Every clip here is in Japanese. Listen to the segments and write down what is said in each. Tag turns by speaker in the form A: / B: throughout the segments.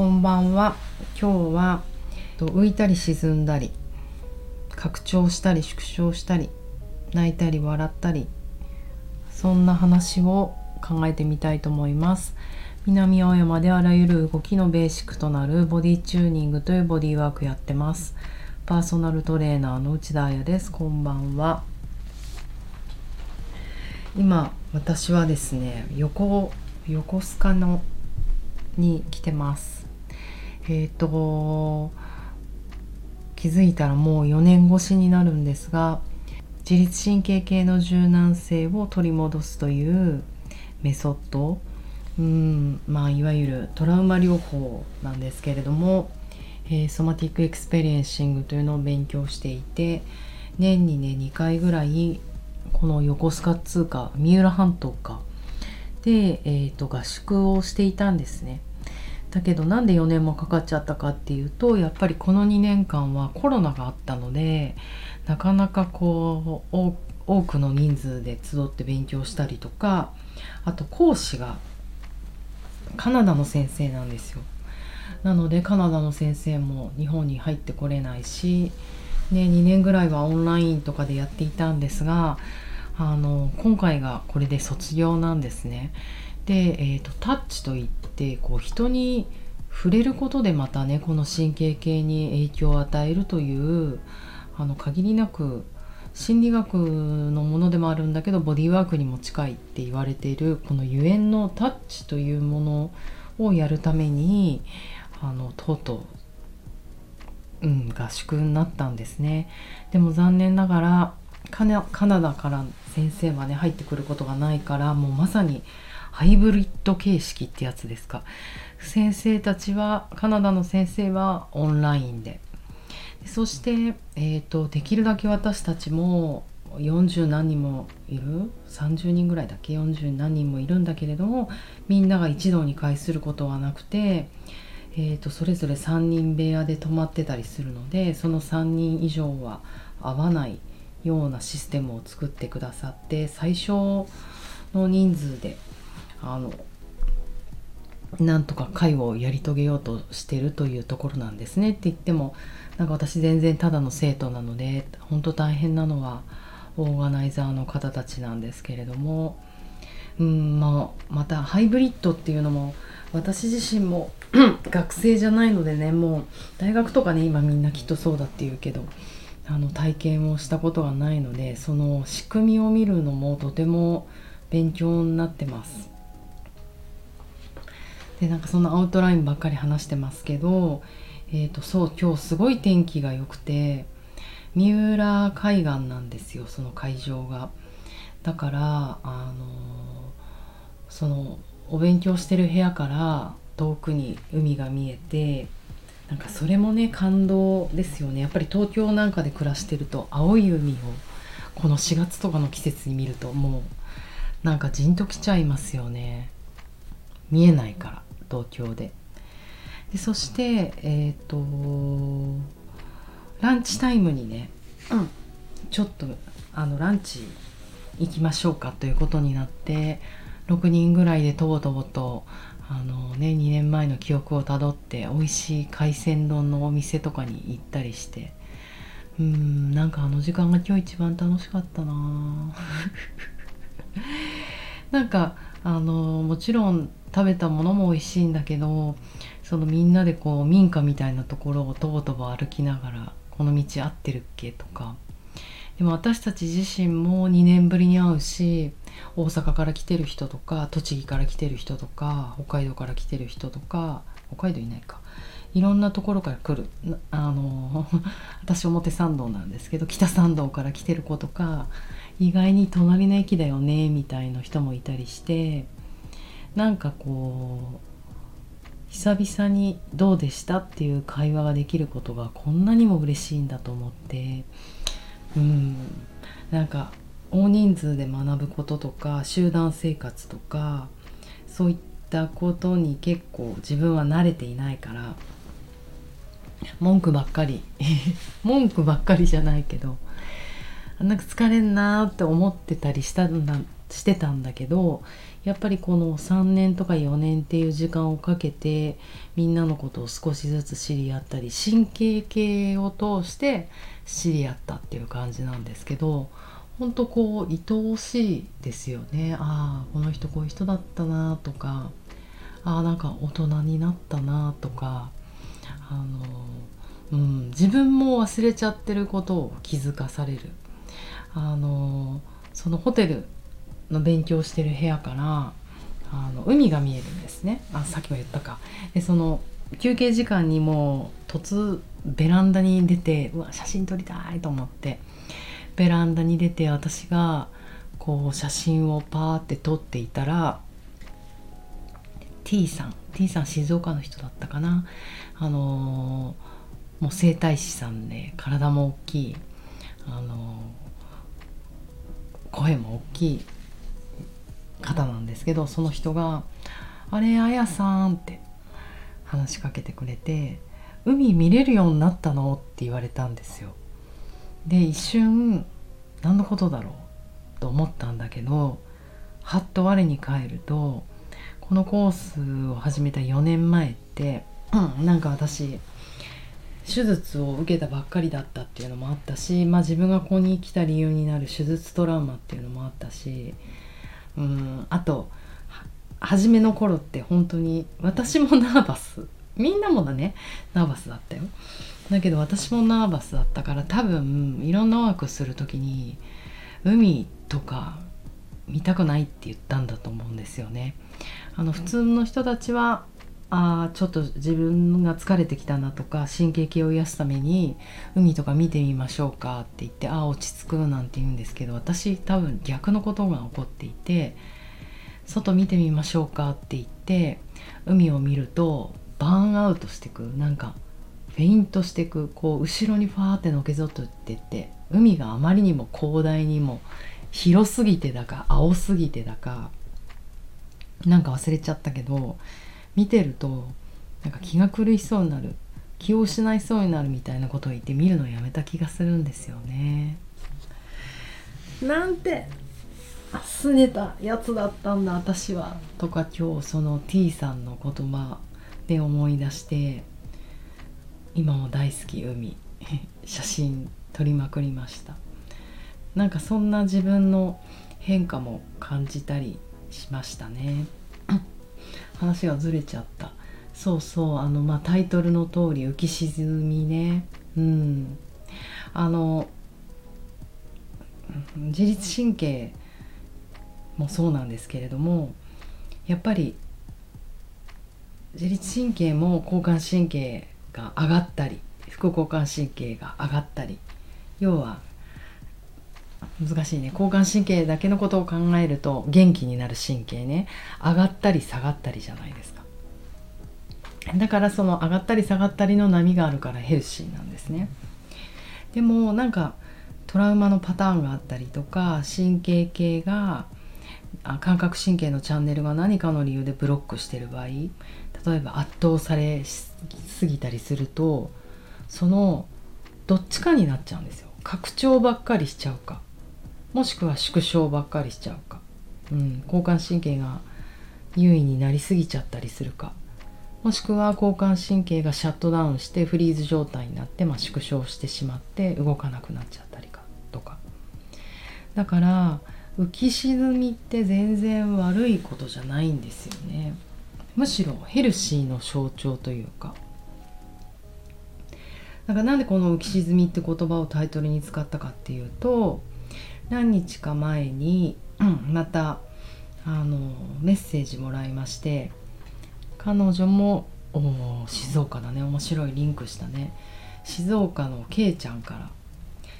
A: こんばんは。今日は浮いたり沈んだり拡張したり縮小したり泣いたり笑ったりそんな話を考えてみたいと思います。南青山であらゆる動きのベーシックとなるボディチューニングというボディワークやってます。パーソナルトレーナーの内田彩です。こんばんは。今私はですね横横須賀のに来てます。えっ、ー、と気づいたらもう4年越しになるんですが自律神経系の柔軟性を取り戻すというメソッドうんまあいわゆるトラウマ療法なんですけれども、えー、ソマティックエクスペリエンシングというのを勉強していて年にね2回ぐらいこの横須賀通貨三浦半島かで、えーと合宿をしていたんですね。だけどなんで4年もかかっちゃったかっていうとやっぱりこの2年間はコロナがあったのでなかなかこう多くの人数で集って勉強したりとかあと講師がカナダの先生なんですよ。なのでカナダの先生も日本に入ってこれないし、ね、2年ぐらいはオンラインとかでやっていたんですがあの今回がこれで卒業なんですね。で、えーと、タッチといってこう人に触れることでまたねこの神経系に影響を与えるというあの限りなく心理学のものでもあるんだけどボディーワークにも近いって言われているこのゆえんのタッチというものをやるためにあのとうとう、うん、合宿になったんですね。でも残念ながらカナダから先生はね入ってくることがないからもうまさにハイブリッド形式ってやつですか？先生たちはカナダの先生はオンラインで。そして、えーと、できるだけ私たちも40何人もいる？30人ぐらいだけ？40何人もいるんだけれどもみんなが一堂に会することはなくて、えーと、それぞれ3人部屋で泊まってたりするのでその3人以上は合わないようなシステムを作ってくださって最小の人数であのなんとか会をやり遂げようとしてるというところなんですねって言ってもなんか私全然ただの生徒なので本当大変なのはオーガナイザーの方たちなんですけれどもうんまあまたハイブリッドっていうのも私自身も 学生じゃないのでねもう大学とかね今みんなきっとそうだって言うけどあの体験をしたことがないのでその仕組みを見るのもとても勉強になってます。でなんかそのアウトラインばっかり話してますけど、えー、とそう今日すごい天気が良くて三浦海岸なんですよその会場が。だからあのそのお勉強してる部屋から遠くに海が見えてなんかそれもね感動ですよね。やっぱり東京なんかで暮らしてると青い海をこの4月とかの季節に見るともうなんかじんときちゃいますよね。見えないから。東京で。でそしてえっ、ー、とランチタイムにね、うん、ちょっとあのランチ行きましょうかということになって6人ぐらいでとぼとぼとあのね2年前の記憶をたどって美味しい海鮮丼のお店とかに行ったりして。うんなんかあの時間が今日一番楽しかったななんかあのもちろん食べたものも美味しいんだけどそのみんなでこう民家みたいなところをとぼとぼ歩きながらこの道合ってるっけとか。でも私たち自身も2年ぶりに会うし大阪から来てる人とか栃木から来てる人とか北海道から来てる人とか北海道いないか。いろんなところから来るあの 私表参道なんですけど北参道から来てる子とか意外に隣の駅だよねみたいな人もいたりしてなんかこう久々に「どうでした?」っていう会話ができることがこんなにも嬉しいんだと思ってうんなんか大人数で学ぶこととか集団生活とかそういったことに結構自分は慣れていないから文句ばっかり。文句ばっかりじゃないけどなんか疲れんなって思ってたりしたんだしてたんだけどやっぱりこの3年とか4年っていう時間をかけてみんなのことを少しずつ知り合ったり神経系を通して知り合ったっていう感じなんですけど本当こう愛おしいですよね。ああこの人こういう人だったなとかああなんか大人になったなとかあの、うん、自分も忘れちゃってることを気づかされる。あのそのホテルの勉強してる部屋からあの海が見えるんですね。あさっきも言ったか。でその休憩時間にもう突ベランダに出てうわ写真撮りたいと思ってベランダに出て私がこう写真をパーって撮っていたら T さん T さん静岡の人だったかなあの、もう整体師さんで体も大きいあの、声も大きい方なんですけどその人が「あれあやさん」って話しかけてくれて「海見れるようになったの?」って言われたんですよ。で一瞬何のことだろう？と思ったんだけどはっと我に返るとこのコースを始めた4年前って、うん、なんか私手術を受けたばっかりだったっていうのもあったし、まあ、自分がここに来た理由になる手術トラウマっていうのもあったしうん。あと初めの頃って本当に私もナーバスみんなもだねナーバスだったよ。だけど私もナーバスだったから多分いろんなワークする時に海とか見たくないって言ったんだと思うんですよね。あの普通の人たちはあちょっと自分が疲れてきたなとか神経系を癒すために海とか見てみましょうかって言ってああ落ち着くなんて言うんですけど私多分逆のことが起こっていて外見てみましょうかって言って海を見るとバーンアウトしてくなんかフェイントしてくこう後ろにファーってのけぞってってって海があまりにも広大にも広すぎてだか青すぎてだかなんか忘れちゃったけど見てるとなんか気が狂いそうになる気を失いそうになるみたいなことを言って見るのをやめた気がするんですよね。なんて拗ねたやつだったんだ私は。とか今日その T さんの言葉で思い出して今も大好き海。写真撮りまくりましたなんかそんな自分の変化も感じたりしましたね。話がずれちゃった。そうそう。あのまあタイトルの通り浮き沈みね。うん。あの自律神経もそうなんですけれどもやっぱり自律神経も交感神経が上がったり副交感神経が上がったり要は難しいね。交感神経だけのことを考えると元気になる神経ね。上がったり下がったりじゃないですか。だからその上がったり下がったりの波があるからヘルシーなんですね。でもなんかトラウマのパターンがあったりとか神経系が感覚神経のチャンネルが何かの理由でブロックしてる場合例えば圧倒されすぎたりするとそのどっちかになっちゃうんですよ。拡張ばっかりしちゃうか。もしくは縮小ばっかりしちゃうか、うん、交感神経が優位になりすぎちゃったりするか。もしくは交感神経がシャットダウンしてフリーズ状態になって、まあ、縮小してしまって動かなくなっちゃったりかとか。だから浮き沈みって全然悪いことじゃないんですよね。むしろヘルシーの象徴というか。だからなんでこの浮き沈みって言葉をタイトルに使ったかっていうと何日か前に、うん、またあのメッセージもらいまして彼女もお静岡だね。面白いリンクしたね。静岡のけいちゃんから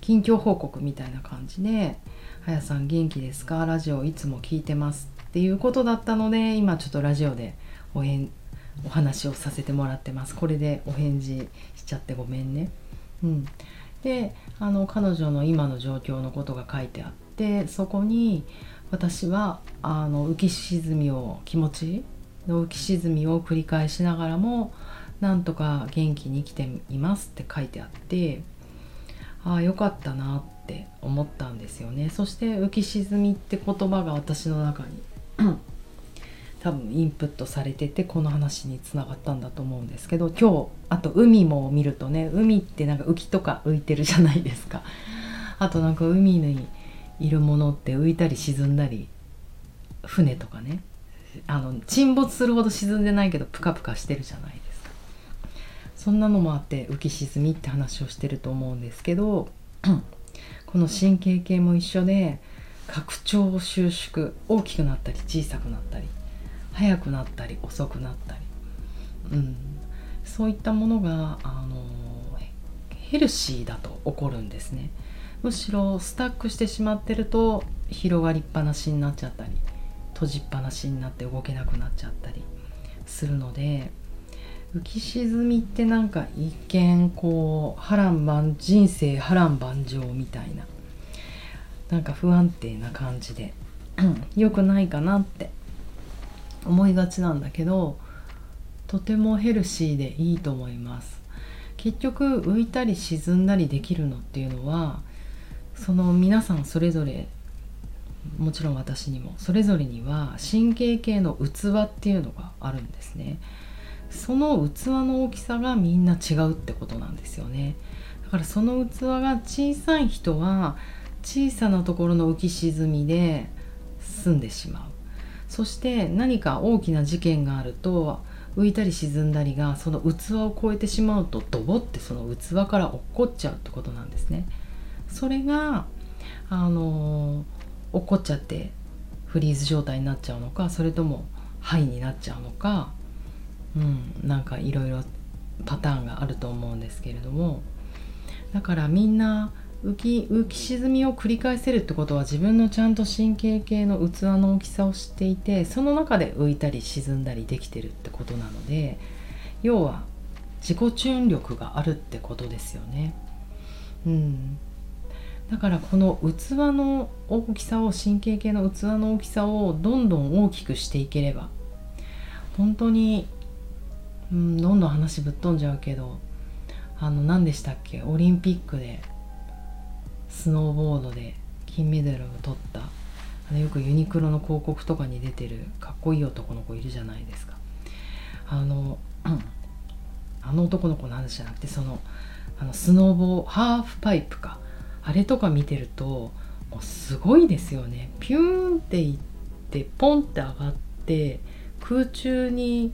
A: 近況報告みたいな感じで「はやさん元気ですか？ラジオいつも聞いてます」っていうことだったので今ちょっとラジオでお返お話をさせてもらってます。これでお返事しちゃってごめんね。うん。であの彼女の今の状況のことが書いてあってそこに私はあの浮き沈みを気持ちの浮き沈みを繰り返しながらもなんとか元気に生きていますって書いてあってああよかったなって思ったんですよね。そして浮き沈みって言葉が私の中に多分インプットされててこの話につながったんだと思うんですけど今日あと海も見るとね海ってなんか浮きとか浮いてるじゃないですか。あとなんか海にいるものって浮いたり沈んだり船とかね。あの沈没するほど沈んでないけどプカプカしてるじゃないですか。そんなのもあって浮き沈みって話をしてると思うんですけど この神経系も一緒で拡張収縮大きくなったり小さくなったり。速くなったり遅くなったり、うん、そういったものがあのヘルシーだと起こるんですね。むしろスタックしてしまってると広がりっぱなしになっちゃったり閉じっぱなしになって動けなくなっちゃったりするので浮き沈みってなんか一見こう波乱万人生波乱万丈みたいななんか不安定な感じで 良くないかなって思いがちなんだけどとてもヘルシーでいいと思います。結局浮いたり沈んだりできるのっていうのはその皆さんそれぞれもちろん私にもそれぞれには神経系の器っていうのがあるんですね。その器の大きさがみんな違うってことなんですよね。だからその器が小さい人は小さなところの浮き沈みで済んでしまう。そして何か大きな事件があると浮いたり沈んだりがその器を超えてしまうとドボってその器から落っこっちゃうってことなんですね。それがあの落っこっちゃってフリーズ状態になっちゃうのかそれともハイになっちゃうのか、うん、なんかいろいろパターンがあると思うんですけれどもだからみんな浮き浮き沈みを繰り返せるってことは自分のちゃんと神経系の器の大きさを知っていてその中で浮いたり沈んだりできてるってことなので要は自己注力があるってことですよね。うん、だからこの器の大きさを神経系の器の大きさをどんどん大きくしていければ本当に、うん、どんどん話ぶっ飛んじゃうけどあの何でしたっけ？オリンピックでスノーボードで金メダルを取ったあのよくユニクロの広告とかに出てるかっこいい男の子いるじゃないですか。あの あの男の子の話じゃなくてそのあのスノーボーハーフパイプか。あれとか見てるともうすごいですよね。ピューンっていってポンって上がって空中に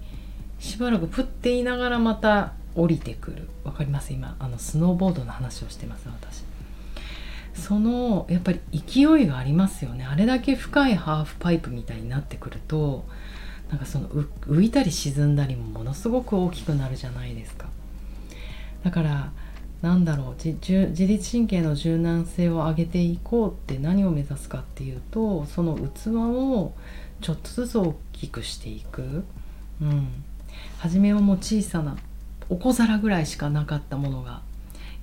A: しばらくプっていながらまた降りてくる。わかります？今あのスノーボードの話をしてます私。そのやっぱり勢いがありますよね。あれだけ深いハーフパイプみたいになってくるとなんかその浮いたり沈んだりもものすごく大きくなるじゃないですか。だからなんだろう自律神経の柔軟性を上げていこうって何を目指すかっていうとその器をちょっとずつ大きくしていく、うん、初めはもう小さなお小皿ぐらいしかなかったものが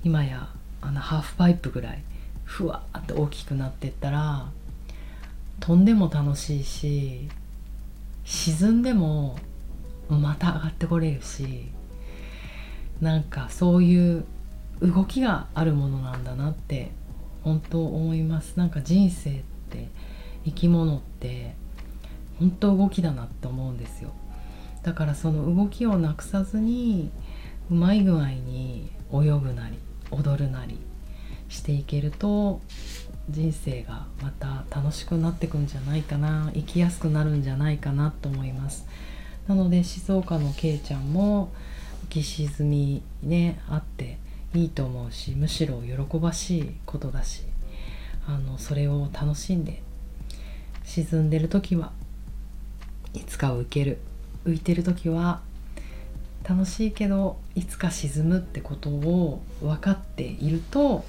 A: 今やあのハーフパイプぐらい。ふわーって大きくなってったら飛んでも楽しいし沈んでもまた上がってこれるしなんかそういう動きがあるものなんだなって本当思います。なんか人生って生き物って本当動きだなって思うんですよ。だからその動きをなくさずにうまい具合に泳ぐなり踊るなりしていけると人生がまた楽しくなってくんじゃないかな生きやすくなるんじゃないかなと思います。なので静岡のけいちゃんも浮き沈みねあっていいと思うしむしろ喜ばしいことだしあのそれを楽しんで沈んでる時はいつか浮ける。浮いてる時は楽しいけどいつか沈むってことを分かっていると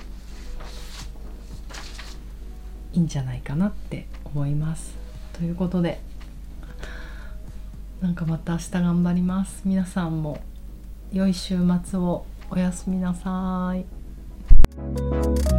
A: いいんじゃないかなって思います。ということでなんかまた明日頑張ります。皆さんも良い週末をおやすみなさい。